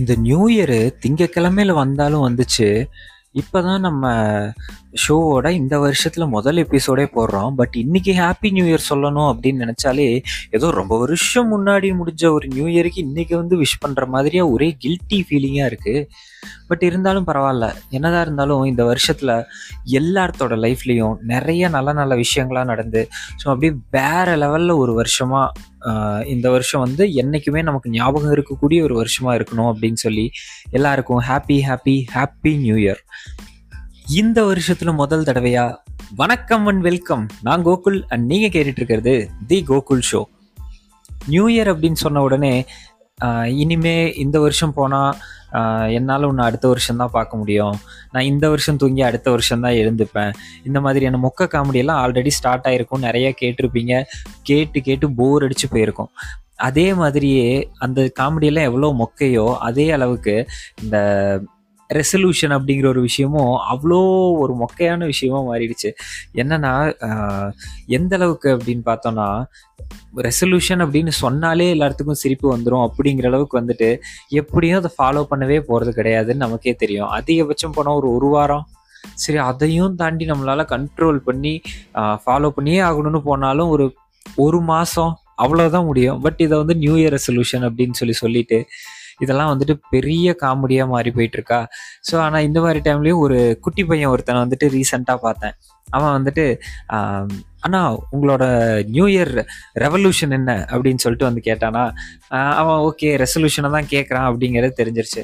இந்த new year திங்கக்கிழமையில வந்தாலும் வந்துச்சு. இப்போதான் நம்ம ஷோவோட இந்த வருஷத்துல முதல் எபிசோடே போடுறோம். பட் இன்னைக்கு ஹாப்பி நியூ இயர் சொல்லணும் அப்படின்னு நினைச்சாலே ஏதோ ரொம்ப வருஷம் முன்னாடி முடிஞ்ச ஒரு நியூ இயருக்கு இன்னைக்கு வந்து விஷ் பண்ற மாதிரியா ஒரே கில்ட்டி ஃபீலிங்கா இருக்கு. பட் இருந்தாலும் பரவாயில்ல. என்னதான் இருந்தாலும் இந்த வருஷத்துல எல்லாத்தோட லைஃப்லயும் நிறைய நல்ல நல்ல விஷயங்களா நடந்து ஸோ அப்படியே வேற லெவல்ல ஒரு வருஷமா இந்த வருஷம் வந்து என்னைக்குமே நமக்கு ஞாபகம் இருக்கக்கூடிய ஒரு வருஷமா இருக்கணும் அப்படின்னு சொல்லி எல்லாருக்கும் happy happy happy new year இந்த வருஷத்துல முதல் தடவையா? வணக்கம் அண்ட் வெல்கம் நான் கோகுல் அண்ட் நீங்க கேட்டுட்டு இருக்கிறது the Gokul show new year அப்படின்னு சொன்ன உடனே இனிமே இந்த வருஷம் போனா என்னால் என்னால ஒன்று அடுத்த வருஷம் தான் பார்க்க முடியும். நான் இந்த வருஷம் தூங்கி அடுத்த வருஷம் தான் எழுந்துப்பேன். இந்த மாதிரியான மொக்க காமெடியெல்லாம் ஆல்ரெடி ஸ்டார்ட் ஆயிருக்கும் நிறைய கேட்டிருப்பீங்க. கேட்டு கேட்டு போர் அடிச்சு போயிருக்கும். அதே மாதிரியே அந்த காமெடியெல்லாம் எவ்வளோ மொக்கையோ அதே அளவுக்கு இந்த ரெசல்யூஷன் அப்படிங்கிற ஒரு விஷயமும் அவ்வளோ ஒரு மொக்கையான விஷயமா மாறிடுச்சு. என்னன்னா எந்த அளவுக்கு அப்படின்னு பார்த்தோம்னா ரெசல்யூஷன் அப்படின்னு சொன்னாலே எல்லாத்துக்கும் சிரிப்பு வந்துடும் அப்படிங்கிற அளவுக்கு வந்துட்டு எப்படியும் அதை ஃபாலோ பண்ணவே போகிறது கிடையாதுன்னு நமக்கே தெரியும். அதிகபட்சம் போனால் ஒரு ஒரு வாரம். சரி அதையும் தாண்டி நம்மளால கண்ட்ரோல் பண்ணி ஃபாலோ பண்ணியே ஆகணும்னு போனாலும் ஒரு ஒரு மாதம் அவ்வளோதான் முடியும். பட் இதை வந்து நியூ இயர் ரெசல்யூஷன் அப்படின்னு சொல்லி சொல்லிட்டு இதெல்லாம் வந்துட்டு பெரிய காமெடியாக மாறி போயிட்டு இருக்கா ஸோ ஆனால் இந்த மாதிரி டைம்லேயும் ஒரு குட்டி பையன் ஒருத்தனை வந்துட்டு ரீசெண்டாக பார்த்தேன். அவன் வந்துட்டு அண்ணா உங்களோட நியூ இயர் ரெவல்யூஷன் என்ன? அப்படின்னு சொல்லிட்டு வந்து கேட்டானா. அவன் ஓகே ரெசல்யூஷனை தான் கேட்குறான் அப்படிங்கிறது தெரிஞ்சிருச்சு.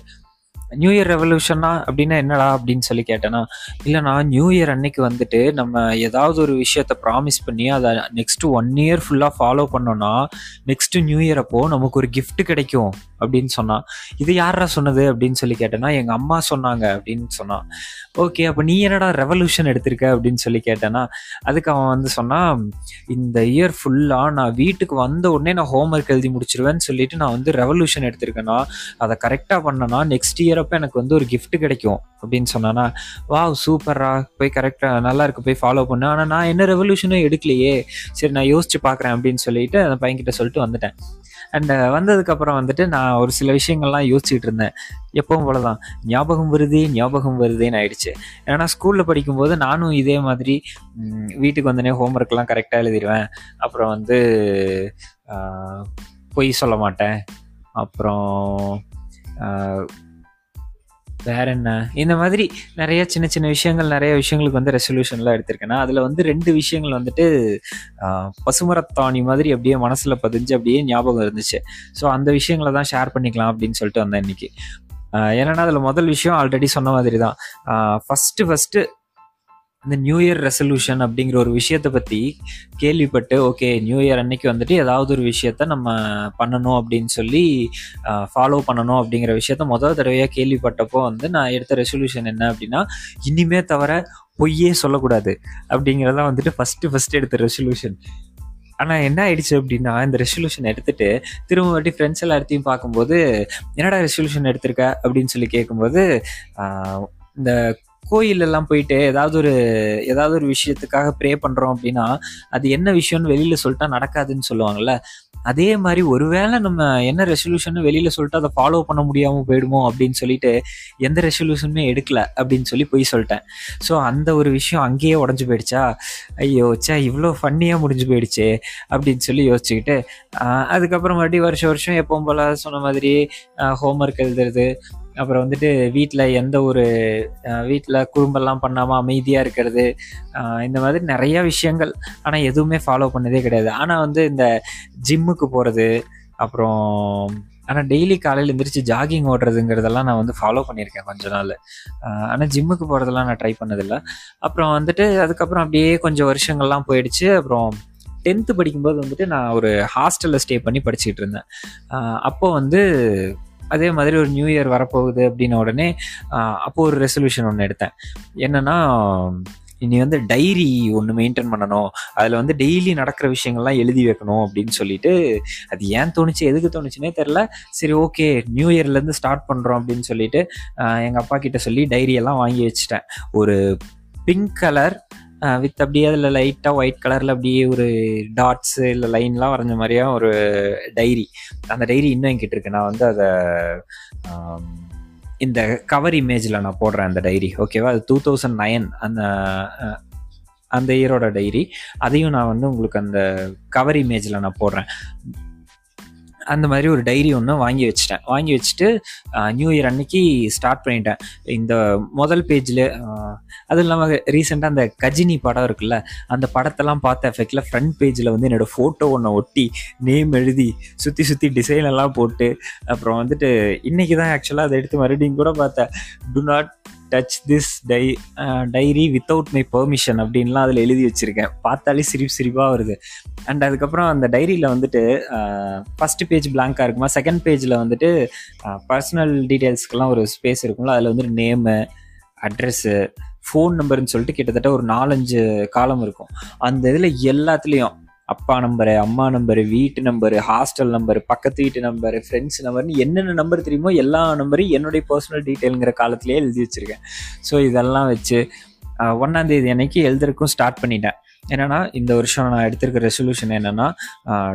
நியூ இயர் ரெவல்யூஷனா அப்படின்னா என்னடா அப்படின்னு சொல்லி கேட்டேன்னா இல்லைண்ணா நியூ இயர் அன்னைக்கு வந்துட்டு நம்ம ஏதாவது ஒரு விஷயத்த ப்ராமிஸ் பண்ணி அதை நெக்ஸ்ட் ஒன் இயர் ஃபுல்லாக ஃபாலோ பண்ணோம்னா நெக்ஸ்ட் நியூ இயர் அப்போ நமக்கு ஒரு கிஃப்ட் கிடைக்கும் அப்படின்னு சொன்னான். இது யாரா சொன்னது? அப்படின்னு சொல்லி கேட்டேன்னா எங்க அம்மா சொன்னாங்க அப்படின்னு சொன்னான். ஓகே அப்போ நீ என்னடா ரெவல்யூஷன் எடுத்திருக்க? அப்படின்னு சொல்லி கேட்டேன்னா அதுக்கு அவன் வந்து சொன்னான் இந்த இயர் ஃபுல்லாக நான் வீட்டுக்கு வந்த உடனே நான் ஹோம்ஒர்க் எழுதி முடிச்சிருவேன்னு சொல்லிட்டு நான் வந்து ரெவல்யூஷன் எடுத்திருக்கேன்னா அதை கரெக்டாக பண்ணனா நெக்ஸ்ட் இயர் அப்போ எனக்கு வந்து ஒரு கிஃப்ட் கிடைக்கும் அப்படின்னு சொன்னானா வாவ் சூப்பரா போய் கரெக்டாக நல்லா இருக்கு போய் ஃபாலோ பண்ணு. ஆனால் நான் என்ன ரெவல்யூஷனும் எடுக்கலையே. சரி நான் யோசிச்சு பார்க்குறேன் அப்படின்னு சொல்லிட்டு அந்த பையன்கிட்ட சொல்லிட்டு வந்துட்டேன். அண்ட் வந்ததுக்கப்புறம் வந்துட்டு நான் ஒரு சில விஷயங்கள்லாம் யோசிச்சுட்டு இருந்தேன். எப்பவும் போலதான் ஞாபகம் வருது ஞாபகம் வருதேன்னு ஆயிடுச்சு. ஏன்னா ஸ்கூலில் படிக்கும்போது நானும் இதே மாதிரி வீட்டுக்கு வந்தனே ஹோம்ஒர்க்லாம் கரெக்டாக எழுதிடுவேன். அப்புறம் வந்து பொய் சொல்ல மாட்டேன். அப்புறம் வேற என்ன? இந்த மாதிரி நிறைய சின்ன சின்ன விஷயங்கள் நிறைய விஷயங்களுக்கு வந்து ரெசல்யூஷன்லாம் எடுத்திருக்கேன்னா அதில் வந்து ரெண்டு விஷயங்கள் வந்துட்டு பசுமரத்தாணி மாதிரி அப்படியே மனசில் பதிஞ்சு அப்படியே ஞாபகம் இருந்துச்சு. ஸோ அந்த விஷயங்களை தான் ஷேர் பண்ணிக்கலாம் அப்படின்னு சொல்லிட்டு வந்தேன் இன்னைக்கு. ஏன்னா அதில் முதல் விஷயம் ஆல்ரெடி சொன்ன மாதிரி தான் ஃபஸ்ட்டு ஃபஸ்ட்டு இந்த நியூ இயர் ரெசல்யூஷன் அப்படிங்கிற ஒரு விஷயத்தை பற்றி கேள்விப்பட்டு ஓகே நியூ இயர் அன்னைக்கு வந்துட்டு ஏதாவது ஒரு விஷயத்த நம்ம பண்ணணும் அப்படின்னு சொல்லி ஃபாலோ பண்ணணும் அப்படிங்கிற விஷயத்த முதல் தடவையாக கேள்விப்பட்டப்போ வந்து நான் எடுத்த ரெசல்யூஷன் என்ன அப்படின்னா இனிமே தவிர பொய்யே சொல்லக்கூடாது அப்படிங்கிறத வந்துட்டு ஃபஸ்ட்டு ஃபஸ்ட்டு எடுத்த ரெசல்யூஷன் ஆனால் என்ன ஆயிடுச்சு அப்படின்னா இந்த ரெசல்யூஷன் எடுத்துட்டு திரும்ப வாட்டி ஃப்ரெண்ட்ஸ் எல்லாத்தையும் பார்க்கும்போது என்னடா ரெசல்யூஷன் எடுத்திருக்க? அப்படின்னு சொல்லி கேட்கும்போது இந்த கோயில் எல்லாம் போயிட்டு ஏதாவது ஒரு ஏதாவது ஒரு விஷயத்துக்காக ப்ரே பண்றோம் அப்படின்னா அது என்ன விஷயம்னு வெளியில சொல்லிட்டா நடக்காதுன்னு சொல்லுவாங்கல்ல. அதே மாதிரி ஒருவேளை நம்ம என்ன ரெசல்யூஷன் வெளியில சொல்லிட்டு அதை ஃபாலோ பண்ண முடியாம போயிடுமோ அப்படின்னு சொல்லிட்டு எந்த ரெசல்யூஷனுமே எடுக்கல அப்படின்னு சொல்லி போய் சொல்லிட்டேன். ஸோ அந்த ஒரு விஷயம் அங்கேயே உடஞ்சு போயிடுச்சா? ஐயோ சா இவ்வளோ ஃபன்னியாக முடிஞ்சு போயிடுச்சே அப்படின்னு சொல்லி யோசிச்சுக்கிட்டு அதுக்கப்புறம் மறுபடியும் வருஷம் வருஷம் எப்பவும் போல சொன்ன மாதிரி ஹோம்ஒர்க் எழுதுறது அப்புறம் வந்துட்டு வீட்டில் எந்த ஒரு வீட்டில் குறும்பெல்லாம் பண்ணாமல் அமைதியாக இருக்கிறது இந்த மாதிரி நிறையா விஷயங்கள். ஆனால் எதுவுமே ஃபாலோ பண்ணதே கிடையாது. ஆனால் வந்து இந்த ஜிம்முக்கு போகிறது அப்புறம் ஆனால் டெய்லி காலையில் எழுந்திரிச்சு ஜாகிங் ஓடுறதுங்கிறதெல்லாம் நான் வந்து ஃபாலோ பண்ணியிருக்கேன் கொஞ்ச நாள். ஆனால் ஜிம்முக்கு போகிறதெல்லாம் நான் ட்ரை பண்ணதில்லை. அப்புறம் வந்துட்டு அதுக்கப்புறம் அப்படியே கொஞ்சம் வருஷங்கள்லாம் போயிடுச்சு. அப்புறம் டென்த்து படிக்கும்போது வந்துட்டு நான் ஒரு ஹாஸ்டலில் ஸ்டே பண்ணி படிச்சுக்கிட்டு இருந்தேன். அப்போ வந்து அதே மாதிரி ஒரு நியூ இயர் வரப்போகுது அப்படின்ன உடனே அப்போது ஒரு ரெசல்யூஷன் ஒன்று எடுத்தேன். என்னன்னா இனி வந்து டைரி ஒன்று மெயின்டைன் பண்ணணும். அதில் வந்து டெய்லி நடக்கிற விஷயங்கள்லாம் எழுதி வைக்கணும் அப்படின்னு சொல்லிட்டு அது ஏன் தோணுச்சு எதுக்கு தோணுச்சுனே தெரில சரி ஓகே நியூ இயர்லேருந்து ஸ்டார்ட் பண்ணுறோம் அப்படின்னு சொல்லிட்டு எங்கள் அப்பா கிட்ட சொல்லி டைரியெல்லாம் வாங்கி வச்சுட்டேன். ஒரு பிங்க் கலர் வித் அப்படியே அதில் லைட்டாக ஒயிட் கலரில் அப்படியே ஒரு டாட்ஸு இல்லை லைன்லாம் வரைஞ்ச மாதிரியா ஒரு டைரி அந்த டைரி இன்னும் என்கிட்ட இருக்கு. நான் வந்து அதை இந்த கவர் இமேஜில் நான் போடுறேன் அந்த டைரி ஓகேவா அது டூ தௌசண்ட் நைன் அந்த அந்த இயரோட டைரி அதையும் நான் வந்து உங்களுக்கு அந்த கவர் இமேஜில் நான் போடுறேன். அந்த மாதிரி ஒரு டைரி ஒன்று வாங்கி வச்சிட்டேன். வாங்கி வச்சுட்டு நியூ இயர் அன்னைக்கு ஸ்டார்ட் பண்ணிட்டேன். இந்த முதல் பேஜில் அதுவும் இல்லாமல் ரீசெண்டாக அந்த கஜினி படம் இருக்குல்ல அந்த படத்தெல்லாம் பார்த்த எஃபெக்டில் ஃப்ரண்ட் பேஜில் வந்து என்னோடய ஃபோட்டோ ஒன்று ஒட்டி நேம் எழுதி சுற்றி சுற்றி டிசைன் எல்லாம் போட்டு அப்புறம் வந்துட்டு இன்னைக்கு தான் ஆக்சுவலாக அதை எடுத்து மறுபடியும் கூட பார்த்தேன். Do not touch this tie diary without my permission அப்படின்லாம் அதில் எழுதி வச்சுருக்கேன். பார்த்தாலே சிரிப்பு சிரிப்பாக வருது. அண்ட் அதுக்கப்புறம் அந்த டைரியில் வந்துட்டு ஃபஸ்ட்டு பேஜ் பிளாங்காக இருக்குமா? செகண்ட் பேஜில் வந்துட்டு uh, பர்சனல் டீட்டெயில்ஸ்க்கெல்லாம் ஒரு ஸ்பேஸ் இருக்கும்ல அதில் வந்துட்டு நேமு அட்ரஸ்ஸு ஃபோன் நம்பர்னு சொல்லிட்டு கிட்டத்தட்ட ஒரு நாலஞ்சு காலம் இருக்கும். அந்த இதில் எல்லாத்துலேயும் அப்பா நம்பரு அம்மா நம்பரு வீட்டு நம்பரு ஹாஸ்டல் நம்பர் பக்கத்து வீட்டு நம்பரு ஃப்ரெண்ட்ஸ் நம்பர்னு என்னென்ன நம்பர் தெரியுமோ எல்லா நம்பரையும் என்னுடைய பர்சனல் டீட்டெயிலுங்கிற காலத்திலேயே எழுதி வச்சிருக்கேன். ஸோ இதெல்லாம் வச்சு ஒன்றாம் தேதி அன்னைக்கு எழுதுறக்கும் ஸ்டார்ட் பண்ணிட்டேன். என்னன்னா இந்த வருஷம் நான் எடுத்திருக்க ரெசல்யூஷன் என்னன்னா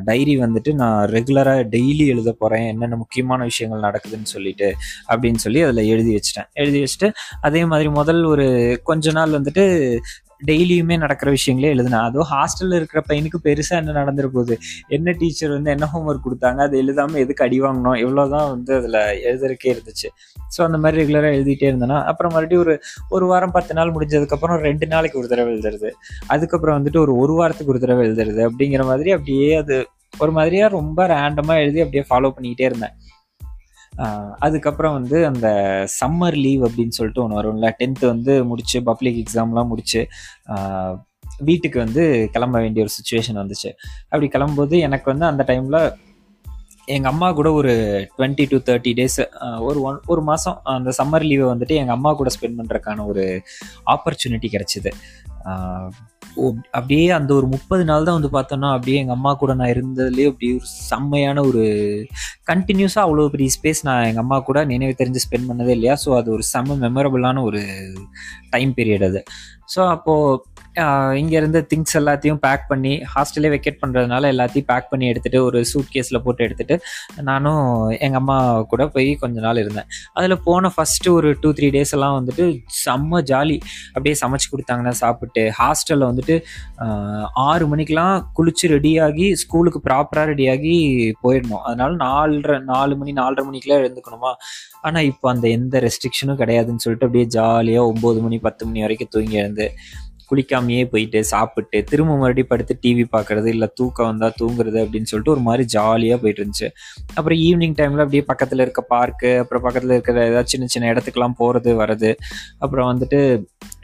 டைரி வந்துட்டு நான் ரெகுலராக டெய்லி எழுத போகிறேன் என்னென்ன முக்கியமான விஷயங்கள் நடக்குதுன்னு சொல்லிட்டு அப்படின்னு சொல்லி அதில் எழுதி வச்சிட்டேன். எழுதி வச்சுட்டு அதே மாதிரி முதல் ஒரு கொஞ்ச நாள் வந்துட்டு டெய்லியுமே நடக்கிற விஷயங்களே எழுதினேன் அதுவும் ஹாஸ்டலில் இருக்கிற பையனுக்கு பெருசாக என்ன நடந்துட போகுது? என்ன டீச்சர் வந்து என்ன ஹோம்ஒர்க் கொடுத்தாங்க? அது எழுதாமல் எதுக்கு அடி வாங்கணும் இவ்வளோதான் வந்து அதில் எழுதுறக்கே இருந்துச்சு. ஸோ அந்த மாதிரி ரெகுலராக எழுதிட்டே இருந்தேன்னா அப்புறம் மறுபடியும் ஒரு ஒரு வாரம் பத்து நாள் முடிஞ்சதுக்கப்புறம் ரெண்டு நாளைக்கு ஒரு தடவை எழுதுறது. அதுக்கப்புறம் வந்துட்டு ஒரு ஒரு வாரத்துக்கு ஒரு தடவை எழுதுறது அப்படிங்கிற மாதிரி அப்படியே அது ஒரு மாதிரியா ரொம்ப ரேண்டமாக எழுதி அப்படியே ஃபாலோ பண்ணிக்கிட்டே இருந்தேன். அதுக்கப்புறம் வந்து அந்த சம்மர் லீவ் அப்படின்னு சொல்லிட்டு ஒன்று வரும்ல. டென்த்து வந்து முடிச்சு பப்ளிக் எக்ஸாம்லாம் முடிச்சு வீட்டுக்கு வந்து கிளம்ப வேண்டிய ஒரு சுச்சுவேஷன் வந்துச்சு. அப்படி கிளம்பும்போது எனக்கு வந்து அந்த டைமில் எங்கள் அம்மா கூட ஒரு டுவெண்ட்டி டு தேர்ட்டி டேஸ் ஒரு ஒன் ஒரு மாதம் அந்த சம்மர் லீவை வந்துட்டு எங்கள் அம்மா கூட ஸ்பெண்ட் பண்ணுறதுக்கான ஒரு ஆப்பர்ச்சுனிட்டி கிடச்சிது. அப்படியே அந்த ஒரு முப்பது நாள் தான் வந்து பார்த்தோன்னா அப்படியே எங்கள் அம்மா கூட நான் இருந்ததுலேயே அப்படியே ஒரு செம்மையான ஒரு கண்டினியூஸாக அவ்வளோ பெரிய ஸ்பேஸ் நான் எங்கள் அம்மா கூட நினைவு தெரிஞ்சு ஸ்பெண்ட் பண்ணதே இல்லையா? ஸோ அது ஒரு செம்ம மெமரபுளான ஒரு டைம் பீரியட் அது. ஸோ அப்போது இங்கேருந்து திங்ஸ் எல்லாத்தையும் பேக் பண்ணி ஹாஸ்டலே வெக்கேட் பண்ணுறதுனால எல்லாத்தையும் பேக் பண்ணி எடுத்துகிட்டு ஒரு சூட் கேஸில் போட்டு எடுத்துகிட்டு நானும் எங்கள் அம்மா கூட போய் கொஞ்ச நாள் இருந்தேன். அதில் போன ஃபஸ்ட்டு ஒரு டூ த்ரீ டேஸ் எல்லாம் வந்துட்டு செம்ம ஜாலி அப்படியே சமைச்சு கொடுத்தாங்கன்னா சாப்பிட்டு ஹாஸ்டலில் வந்துட்டு ஆறு மணிக்கெலாம் குளிச்சு ரெடியாகி ஸ்கூலுக்கு ப்ராப்பராக ரெடியாகி போயிடணும். அதனால நாலரை நாலு மணி நாலரை மணிக்கெலாம் எழுந்துக்கணுமா? ஆனால் இப்போ அந்த எந்த ரெஸ்ட்ரிக்ஷனும் கிடையாதுன்னு சொல்லிட்டு அப்படியே ஜாலியாக ஒம்பது மணி பத்து மணி வரைக்கும் தூங்கி எழுந்து குளிக்காமையே போயிட்டு சாப்பிட்டு திரும்ப மறுபடியும் படுத்து டிவி பார்க்கறது இல்லை தூக்கம் வந்தால் தூங்குறது அப்படின்னு சொல்லிட்டு ஒரு மாதிரி ஜாலியாக போயிட்டு இருந்துச்சு. அப்புறம் ஈவினிங் டைமில் அப்படியே பக்கத்தில் இருக்க பார்க்கு அப்புறம் பக்கத்தில் இருக்கிற ஏதாவது சின்ன சின்ன இடத்துக்குலாம் போகிறது வர்றது. அப்புறம் வந்துட்டு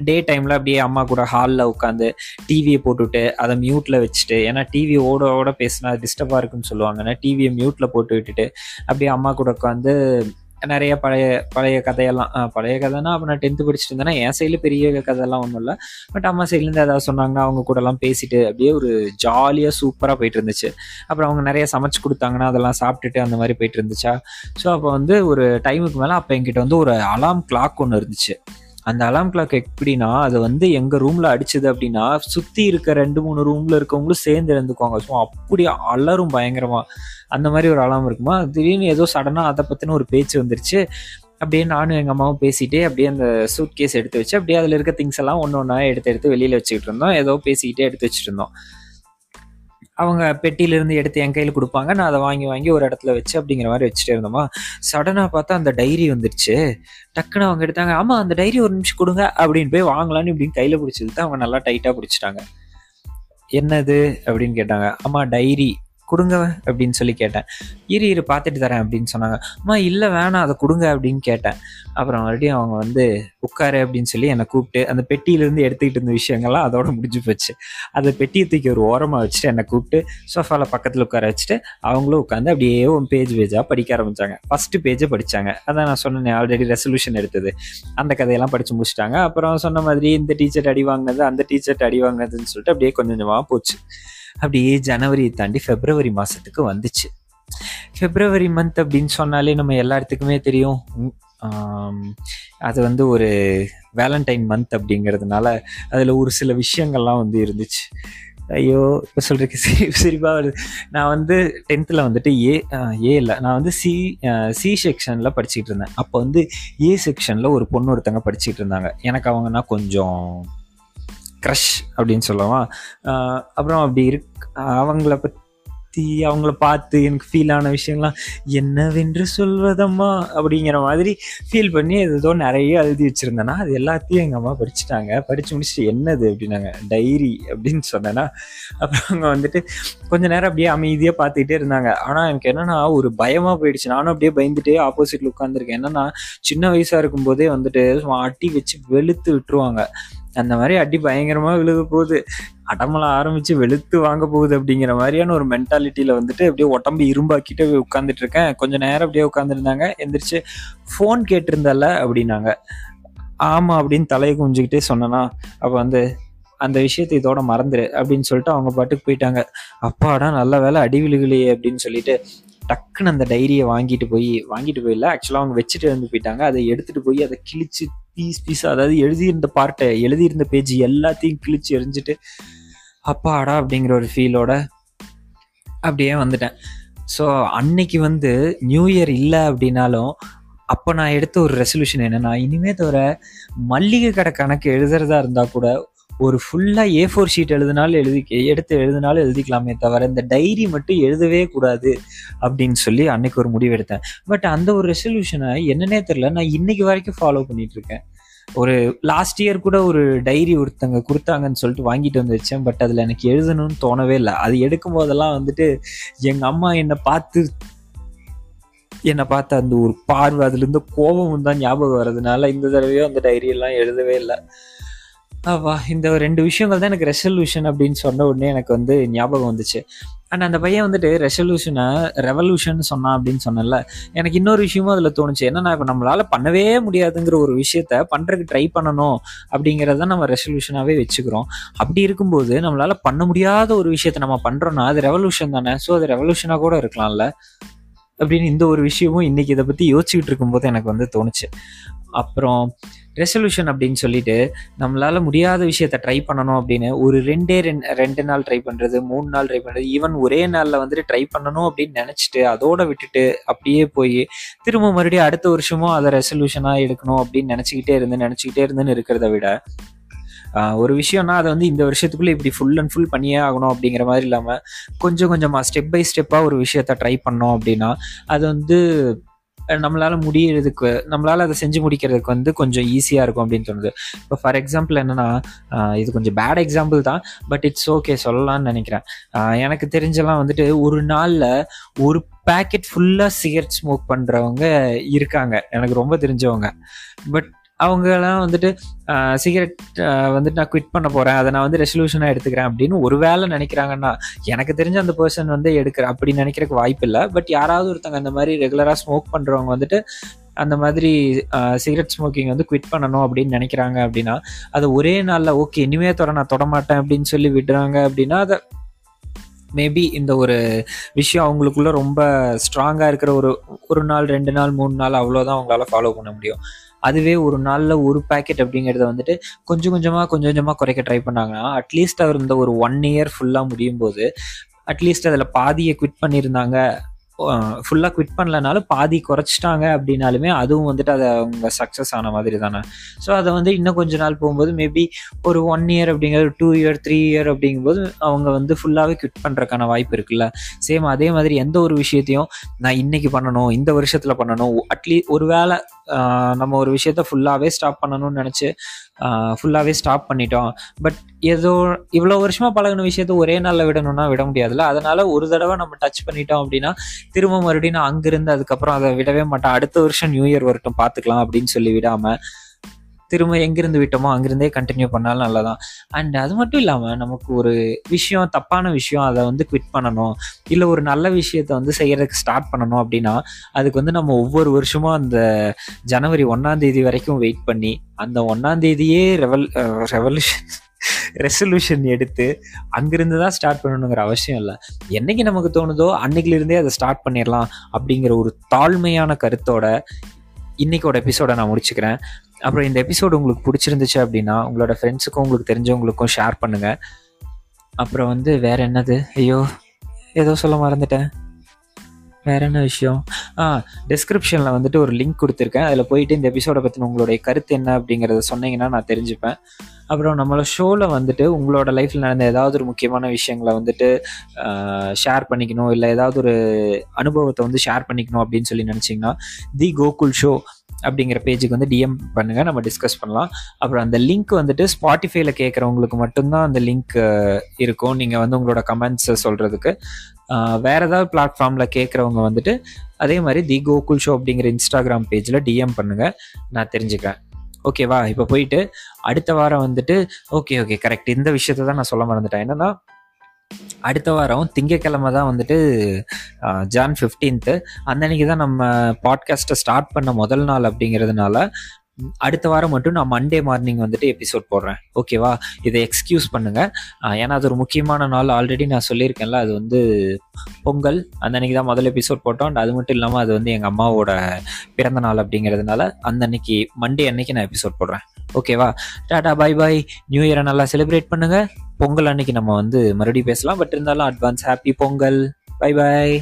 டே டைமில் அப்படியே அம்மா கூட ஹாலில் உட்காந்து டிவியை போட்டுவிட்டு அதை மியூட்டில் வச்சுட்டு ஏன்னா டிவி ஓட ஓட பேசினா டிஸ்டர்பாக இருக்குன்னு சொல்லுவாங்கன்னா டிவியை மியூட்டில் போட்டு விட்டுட்டு அப்படியே அம்மா கூட உட்காந்து நிறைய பழைய பழைய கதையெல்லாம் பழைய கதைன்னா அப்போ நான் டென்த்து படிச்சுட்டு இருந்தேன்னா என் சைடில் பெரிய கதையெல்லாம் ஒன்றும் இல்லை. பட் அம்மா சைட்லேருந்து ஏதாவது சொன்னாங்கன்னா அவங்க கூடலாம் பேசிட்டு அப்படியே ஒரு ஜாலியாக சூப்பராக போயிட்டு இருந்துச்சு. அப்புறம் அவங்க நிறைய சமைச்சு கொடுத்தாங்கன்னா அதெல்லாம் சாப்பிட்டுட்டு அந்த மாதிரி போயிட்டு இருந்துச்சா? ஸோ அப்போ வந்து ஒரு டைமுக்கு மேலே அப்போ என்கிட்ட வந்து ஒரு அலாம் கிளாக் ஒன்று இருந்துச்சு. அந்த அலாம் கிளாக் எப்படின்னா அது வந்து எங்கள் ரூமில் அடிச்சது அப்படின்னா சுற்றி இருக்க ரெண்டு மூணு ரூமில் இருக்கவங்களும் சேர்ந்து இருந்துக்குவாங்க ஸோ அப்படி அலரும் பயங்கரமாக அந்த மாதிரி ஒரு அலாம் இருக்குமா? திடீர்னு ஏதோ சடனாக அதை பற்றின ஒரு பேச்சு வந்துருச்சு. அப்படியே நானும் எங்கள் அம்மாவும் பேசிட்டே அப்படியே அந்த சூட் கேஸ் எடுத்து வச்சு அப்படியே அதில் இருக்க திங்ஸ் எல்லாம் ஒன்று ஒன்றா எடுத்து எடுத்து வெளியில் வச்சுக்கிட்டு இருந்தோம். ஏதோ பேசிக்கிட்டே எடுத்து வச்சுட்டு இருந்தோம். அவங்க பெட்டியிலேருந்து எடுத்து என் கையில் கொடுப்பாங்க. நான் அதை வாங்கி வாங்கி ஒரு இடத்துல வச்சு அப்படிங்கிற மாதிரி வச்சுட்டே இருந்தோமா? சடனாக பார்த்தா அந்த டைரி வந்துருச்சு. டக்குன்னு அவங்க எடுத்தாங்க ஆமாம் அந்த டைரி ஒரு நிமிஷம் கொடுங்க அப்படின்னு போய் வாங்கலான்னு இப்படின்னு கையில் பிடிச்சது தான் அவங்க நல்லா டைட்டாக பிடிச்சிட்டாங்க. என்னது? அப்படின்னு கேட்டாங்க. அம்மா டைரி கொடுங்க அப்படின்னு சொல்லி கேட்டேன். இரு இரு பார்த்துட்டு தரேன் அப்படின்னு சொன்னாங்க. அம்மா இல்லை வேணாம் அதை கொடுங்க அப்படின்னு கேட்டேன். அப்புறம் மறுபடியும் அவங்க வந்து உட்காரு அப்படின்னு சொல்லி என்னை கூப்பிட்டு அந்த பெட்டியிலேருந்து எடுத்துக்கிட்டு இருந்த விஷயங்கள்லாம் அதோட முடிஞ்சு போச்சு. அந்த பெட்டியை தூக்கி ஒரு ஓரமாக வச்சுட்டு என்னை கூப்பிட்டு சோஃபாவில் பக்கத்தில் உட்கார வச்சுட்டு அவங்களும் உட்காந்து அப்படியே ஒரு பேஜ் பேஜாக படிக்க ஆரம்பித்தாங்க ஃபர்ஸ்ட் பேஜை படித்தாங்க அதான் நான் சொன்னேன் ஆல்ரெடி ரெசல்யூஷன் எடுத்தது. அந்த கதையெல்லாம் படித்து முடிச்சிட்டாங்க. அப்புறம் சொன்ன மாதிரி இந்த டீச்சர்ட் அடி வாங்கினது அந்த டீச்சர்ட் அடி வாங்கினதுன்னு சொல்லிட்டு அப்படியே கொஞ்சம் கொஞ்சமாக போச்சு. அப்படியே ஜனவரி தாண்டி பிப்ரவரி மாதத்துக்கு வந்துச்சு. பிப்ரவரி மந்த் அப்படின்னு சொன்னாலே நம்ம எல்லாத்துக்குமே தெரியும். அது வந்து ஒரு வேலண்டைன் மந்த் அப்படிங்கிறதுனால அதில் ஒரு சில விஷயங்கள்லாம் வந்து இருந்துச்சு. ஐயோ இப்போ சொல்கிறதுக்கு சிரி சிரிப்பாக வருது. நான் வந்து டென்த்தில் வந்துட்டு ஏ ஏ இல்லை. நான் வந்து சி சி செக்ஷனில் படிச்சுட்டு இருந்தேன். அப்போ வந்து ஏ செக்ஷனில் ஒரு பொண்ணு ஒருத்தங்க படிச்சுட்டு இருந்தாங்க. எனக்கு அவங்கன்னா கொஞ்சம் க்ரஷ் அப்படின்னு சொல்லலாம் அப்புறம் அப்படி இருக் அவங்கள பற்றி அவங்கள பார்த்து எனக்கு ஃபீல் ஆன விஷயங்கள்லாம் என்னவென்று சொல்வதம்மா? அப்படிங்கிற மாதிரி ஃபீல் பண்ணி ஏதோ நிறைய எழுதி வச்சுருந்தேன்னா அது எல்லாத்தையும் எங்கள் அம்மா படிச்சுட்டாங்க. படித்து முடிச்சுட்டு என்னது அப்படின்னாங்க டைரி அப்படின்னு சொன்னேன்னா அப்புறம் அவங்க வந்துட்டு கொஞ்ச நேரம் அப்படியே அமைதியாக பார்த்துக்கிட்டே இருந்தாங்க. ஆனால் எனக்கு என்னன்னா ஒரு பயமாக போயிடுச்சு. நானும் அப்படியே பயந்துட்டே ஆப்போசிட்டில் உட்காந்துருக்கேன் என்னன்னா சின்ன வயசாக இருக்கும்போதே வந்துட்டு அட்டி வச்சு வெளுத்து விட்டுருவாங்க. அந்த மாதிரி அடி பயங்கரமா விழுக போகுது. அடமலை ஆரம்பிச்சு வெளுத்து வாங்க போகுது அப்படிங்கிற மாதிரியான ஒரு மென்டாலிட்டியில வந்துட்டு அப்படியே உடம்பு இரும்பாக்கிட்டு உட்காந்துட்டு இருக்கேன். கொஞ்ச நேரம் அப்படியே உட்காந்துருந்தாங்க எந்திரிச்சு ஃபோன் கேட்டிருந்தல அப்படின்னாங்க. ஆமா அப்படின்னு தலையை குஞ்சுக்கிட்டே சொன்னனா. அப்ப வந்து அந்த விஷயத்தை இதோட மறந்துரு அப்படின்னு சொல்லிட்டு அவங்க பாட்டுக்கு போயிட்டாங்க. அப்பாடா நல்ல வேலை அடி விழுகலையே அப்படின்னு சொல்லிட்டு டக்குன்னு அந்த டைரியை வாங்கிட்டு போய் வாங்கிட்டு போயில ஆக்சுவலாக அவங்க வச்சுட்டு வந்து போயிட்டாங்க. அதை எடுத்துட்டு போய் அதை கிழிச்சு பீஸ் பீஸ் அதாவது எழுதியிருந்த பார்ட்டை எழுதியிருந்த பேஜ் எல்லாத்தையும் கிழிச்சு எரிஞ்சிட்டு அப்பாடா அப்படிங்கிற ஒரு ஃபீலோட அப்படியே வந்துட்டேன். ஸோ அன்னைக்கு வந்து நியூ இயர் இல்லை அப்படின்னாலும் அப்போ நான் எடுத்த ஒரு ரெசல்யூஷன் என்னன்னா இனிமே தவிர மல்லிகை கடை கணக்கு எழுதுறதா இருந்தால் கூட ஒரு ஃபுல்லாக ஏ ஃபோர் ஷீட் எழுதினாலும் எழுதி எடுத்து எழுதினாலும் எழுதிக்கலாமே தவிர இந்த டைரி மட்டும் எழுதவே கூடாது அப்படின்னு சொல்லி அன்னைக்கு ஒரு முடிவு எடுத்தேன் பட் அந்த ஒரு ரெசல்யூஷனை என்னன்னே தெரில நான் இன்னைக்கு வரைக்கும் ஃபாலோ பண்ணிட்டு இருக்கேன் ஒரு லாஸ்ட் இயர் கூட ஒரு டைரி ஒருத்தங்க கொடுத்தாங்கன்னு சொல்லிட்டு வாங்கிட்டு வந்து வச்சேன். பட் அதில் எனக்கு எழுதணும்னு தோணவே இல்லை. அது எடுக்கும் போதெல்லாம் வந்துட்டு எங்கள் அம்மா என்னை பார்த்து என்னை பார்த்த அந்த ஒரு பார்வை அதுலேருந்து கோபமும் தான் ஞாபகம் வர்றதுனால இந்த தடவையும் அந்த டைரியெல்லாம் எழுதவே இல்லை. ஆவா இந்த ரெண்டு விஷயங்கள் தான் எனக்கு ரெசல்யூஷன் அப்படின்னு சொன்ன உடனே எனக்கு வந்து ஞாபகம் வந்துச்சு. அண்ட் அந்த பையன் வந்துட்டு ரெசல்யூஷனை ரெவல்யூஷன் சொன்னான் அப்படின்னு சொன்னல எனக்கு இன்னொரு விஷயமும் அதில் தோணுச்சு. என்னன்னா இப்போ நம்மளால பண்ணவே முடியாதுங்கிற ஒரு விஷயத்த பண்ணுறதுக்கு ட்ரை பண்ணணும் அப்படிங்கிறத நம்ம ரெசல்யூஷனாகவே வச்சுக்கிறோம். அப்படி இருக்கும்போது நம்மளால பண்ண முடியாத ஒரு விஷயத்த நம்ம பண்ணுறோன்னா அது ரெவல்யூஷன் தானே. ஸோ அது ரெவல்யூஷனாக கூட இருக்கலாம்ல. அப்படின்னு இந்த ஒரு விஷயமும் இன்னைக்கு இதை பற்றி யோசிச்சுக்கிட்டு இருக்கும்போது எனக்கு வந்து தோணுச்சு. அப்புறம் ரெசல்யூஷன் அப்படின்னு சொல்லிட்டு நம்மளால முடியாத விஷயத்த ட்ரை பண்ணணும் அப்படின்னு ஒரு ரெண்டே ரெண்டு ரெண்டு நாள் ட்ரை பண்றது மூணு நாள் ட்ரை பண்றது ஈவன் ஒரே நாள்ல வந்துட்டு ட்ரை பண்ணணும் அப்படின்னு நினைச்சிட்டு அதோட விட்டுட்டு அப்படியே போய் திரும்ப மறுபடியும் அடுத்த வருஷமும் அதை ரெசல்யூஷனா எடுக்கணும் அப்படின்னு நினைச்சுக்கிட்டே இருந்து நினைச்சுக்கிட்டே இருந்துன்னு இருக்கிறத விட ஒரு விஷயம்னா அதை வந்து இந்த வருஷத்துக்குள்ளே இப்படி ஃபுல் அண்ட் ஃபுல் பண்ணியே ஆகணும் அப்படிங்கிற மாதிரி இல்லாமல் கொஞ்சம் கொஞ்சமாக ஸ்டெப் பை ஸ்டெப்பாக ஒரு விஷயத்த ட்ரை பண்ணோம் அப்படின்னா அது வந்து நம்மளால் முடியறதுக்கு நம்மளால் அதை செஞ்சு முடிக்கிறதுக்கு வந்து கொஞ்சம் ஈஸியாக இருக்கும் அப்படின்னு தோணுது. இப்போ ஃபார் எக்ஸாம்பிள் என்னன்னா இது கொஞ்சம் பேட் எக்ஸாம்பிள் தான் பட் இட்ஸ் ஓகே சொல்லலாம்னு நினைக்கிறேன். எனக்கு தெரிஞ்செல்லாம் வந்துட்டு ஒரு நாளில் ஒரு பேக்கெட் ஃபுல்லாக சிகரெட் ஸ்மோக் பண்ணுறவங்க இருக்காங்க. எனக்கு ரொம்ப தெரிஞ்சவங்க. பட் அவங்கெல்லாம் வந்துட்டு சிகரெட் வந்துட்டு நான் குவிட் பண்ண போகிறேன் அதை நான் வந்து ரெசல்யூஷனாக எடுத்துக்கிறேன் அப்படின்னு ஒரு வேலை நினைக்கிறாங்கன்னா எனக்கு தெரிஞ்ச அந்த பர்சன் வந்து எடுக்கிற அப்படி நினைக்கிறதுக்கு வாய்ப்பு இல்லை. பட் யாராவது ஒருத்தங்க அந்த மாதிரி ரெகுலராக ஸ்மோக் பண்ணுறவங்க வந்துட்டு அந்த மாதிரி சிகரெட் ஸ்மோக்கிங் வந்து குவிட் பண்ணணும் அப்படின்னு நினைக்கிறாங்க அப்படின்னா அது ஒரே நாளில் ஓகே இனிமே தொட நான் தொட மாட்டேன் அப்படின்னு சொல்லி விடுறாங்க அப்படின்னா அதை மேபி இந்த ஒரு விஷயம் அவங்களுக்குள்ள ரொம்ப ஸ்ட்ராங்காக இருக்கிற ஒரு ஒரு நாள் ரெண்டு நாள் மூணு நாள் அவ்வளோதான் அவங்களால ஃபாலோ பண்ண முடியும். அதுவே ஒரு நாளில் ஒரு பேக்கெட் அப்படிங்கிறத வந்துட்டு கொஞ்சம் கொஞ்சமாக கொஞ்சம் கொஞ்சமாக குறைக்க ட்ரை பண்ணாங்கன்னா அட்லீஸ்ட் அவர் இந்த ஒரு ஒன் இயர் ஃபுல்லாக முடியும் போது அட்லீஸ்ட் அதில் பாதியை குவிட் பண்ணியிருந்தாங்க ஃபுல்லாக குவிட் பண்ணலனாலும் பாதி குறைச்சிட்டாங்க அப்படின்னாலுமே அதுவும் வந்துட்டு அதை அவங்க சக்ஸஸ் ஆன மாதிரி தானே ஸோ அதை வந்து இன்னும் கொஞ்ச நாள் போகும்போது மேபி ஒரு ஒன் இயர் அப்படிங்கிறது டூ இயர் த்ரீ இயர் அப்படிங்கும்போது அவங்க வந்து ஃபுல்லாகவே குவிட் பண்ணுறதுக்கான வாய்ப்பு இருக்குல்ல. சேம் அதே மாதிரி எந்த ஒரு விஷயத்தையும் நான் இன்னைக்கு பண்ணணும் இந்த வருஷத்தில் பண்ணணும் அட்லீஸ்ட் ஒரு வேளை நம்ம ஒரு விஷயத்த ஃபுல்லாகவே ஸ்டாப் பண்ணணும்னு நினச்சி ஃபுல்லாகவே ஸ்டாப் பண்ணிட்டோம். பட் ஏதோ இவ்வளோ வருஷமாக பழகின விஷயத்த ஒரே நாளில் விடணும்னா விட முடியாதுல்ல? அதனால ஒரு தடவை நம்ம டச் பண்ணிட்டோம் அப்படின்னா திரும்ப மறுபடியும் நான் அங்கிருந்து அதுக்கப்புறம் அதை விடவே மாட்டேன். அடுத்த வருஷம் நியூ இயர் வரட்டும் பார்த்துக்கலாம் அப்படின்னு சொல்லி விடாமல் திரும்ப எங்கிருந்து விட்டோமோ அங்கிருந்தே கண்டினியூ பண்ணாலும் நல்லதான். அண்ட் அது மட்டும் இல்லாமல் நமக்கு ஒரு விஷயம் தப்பான விஷயம் அதை வந்து குவிட் பண்ணணும். இல்லை ஒரு நல்ல விஷயத்த வந்து செய்யறதுக்கு ஸ்டார்ட் பண்ணணும் அப்படின்னா அதுக்கு வந்து நம்ம ஒவ்வொரு வருஷமும் அந்த ஜனவரி ஒன்னாம் தேதி வரைக்கும் வெயிட் பண்ணி அந்த ஒன்னாம் தேதியே ரெவல் ரெவல்யூஷன் ரெசல்யூஷன் எடுத்து அங்கிருந்து தான் ஸ்டார்ட் பண்ணணுங்கிற அவசியம் இல்லை. என்னைக்கு நமக்கு தோணுதோ அன்னைக்குல இருந்தே அதை ஸ்டார்ட் பண்ணிடலாம் அப்படிங்கிற ஒரு தாழ்மையான கருத்தோட இன்றைக்கோட எபிசோடை நான் முடிச்சுக்கிறேன். அப்புறம் இந்த எபிசோடு உங்களுக்கு பிடிச்சிருந்துச்சு அப்படின்னா உங்களோட ஃப்ரெண்ட்ஸுக்கும் உங்களுக்கு தெரிஞ்சவங்களுக்கும் ஷேர் பண்ணுங்கள் அப்புறம் வந்து வேற என்னது? ஐயோ ஏதோ சொல்ல மறந்துட்டேன். வேற என்ன விஷயம்? ஆ டிஸ்கிரிப்ஷனில் வந்துட்டு ஒரு லிங்க் கொடுத்துருக்கேன். அதில் போயிட்டு இந்த எபிசோடை பற்றின உங்களுடைய கருத்து என்ன அப்படிங்கிறத சொன்னீங்கன்னா நான் தெரிஞ்சுப்பேன். அப்புறம் நம்மளோட ஷோவில் வந்துட்டு உங்களோட லைஃப்பில் நடந்த ஏதாவது ஒரு முக்கியமான விஷயங்களை வந்துட்டு ஷேர் பண்ணிக்கணும். இல்லை ஏதாவது ஒரு அனுபவத்தை வந்து ஷேர் பண்ணிக்கணும் அப்படின்னு சொல்லி நினச்சிங்கன்னா தி கோகுல் ஷோ அப்படிங்கிற பேஜுக்கு வந்து டிஎம் பண்ணுங்க. நம்ம டிஸ்கஸ் பண்ணலாம். அப்புறம் அந்த லிங்க் வந்துட்டு ஸ்பாட்டிஃபைல கேட்குறவங்களுக்கு மட்டும்தான் அந்த லிங்க் இருக்கும். நீங்கள் வந்து உங்களோட கமெண்ட்ஸை சொல்கிறதுக்கு வேற ஏதாவது பிளாட்ஃபார்மில் கேட்குறவங்க வந்துட்டு அதே மாதிரி தி கோகுல் ஷோ அப்படிங்கிற இன்ஸ்டாகிராம் பேஜில் டிஎம் பண்ணுங்க. நான் தெரிஞ்சுக்கிறேன். ஓகேவா இப்போ போயிட்டு அடுத்த வாரம் வந்துட்டு ஓகே ஓகே கரெக்ட் இந்த விஷயத்த தான் நான் சொல்ல மறந்துட்டேன். என்னன்னா அடுத்த வாரம் திங்கக்கிழமை தான் வந்துட்டு ஜான் ஃபிஃப்டீன்த்து அந்த அன்னைக்கு தான் நம்ம பாட்காஸ்ட்டை ஸ்டார்ட் பண்ண முதல் நாள் அப்படிங்கிறதுனால அடுத்த வாரம் மட்டும் நான் மண்டே மார்னிங் வந்துட்டு எபிசோட் போடுறேன். ஓகேவா இதை எக்ஸ்கியூஸ் பண்ணுங்க. ஏன்னா அது ஒரு முக்கியமான நாள். ஆல்ரெடி நான் சொல்லியிருக்கேன்ல அது வந்து பொங்கல். அந்த அன்னைக்கு தான் முதல் எபிசோட் போட்டோம். அண்ட் அது மட்டும் இல்லாமல் அது வந்து எங்கள் அம்மாவோட பிறந்த நாள் அப்படிங்கிறதுனால அந்த அன்னைக்கு மண்டே அன்னைக்கு நான் எபிசோட் போடுறேன். ஓகேவா டாடா பை பாய் நியூ இயரை நல்லா செலிப்ரேட் பண்ணுங்க. பொங்கல் அன்னைக்கு நம்ம வந்து மறுபடியும் பேசலாம். பட் இருந்தாலும் advance happy Pongal. Bye bye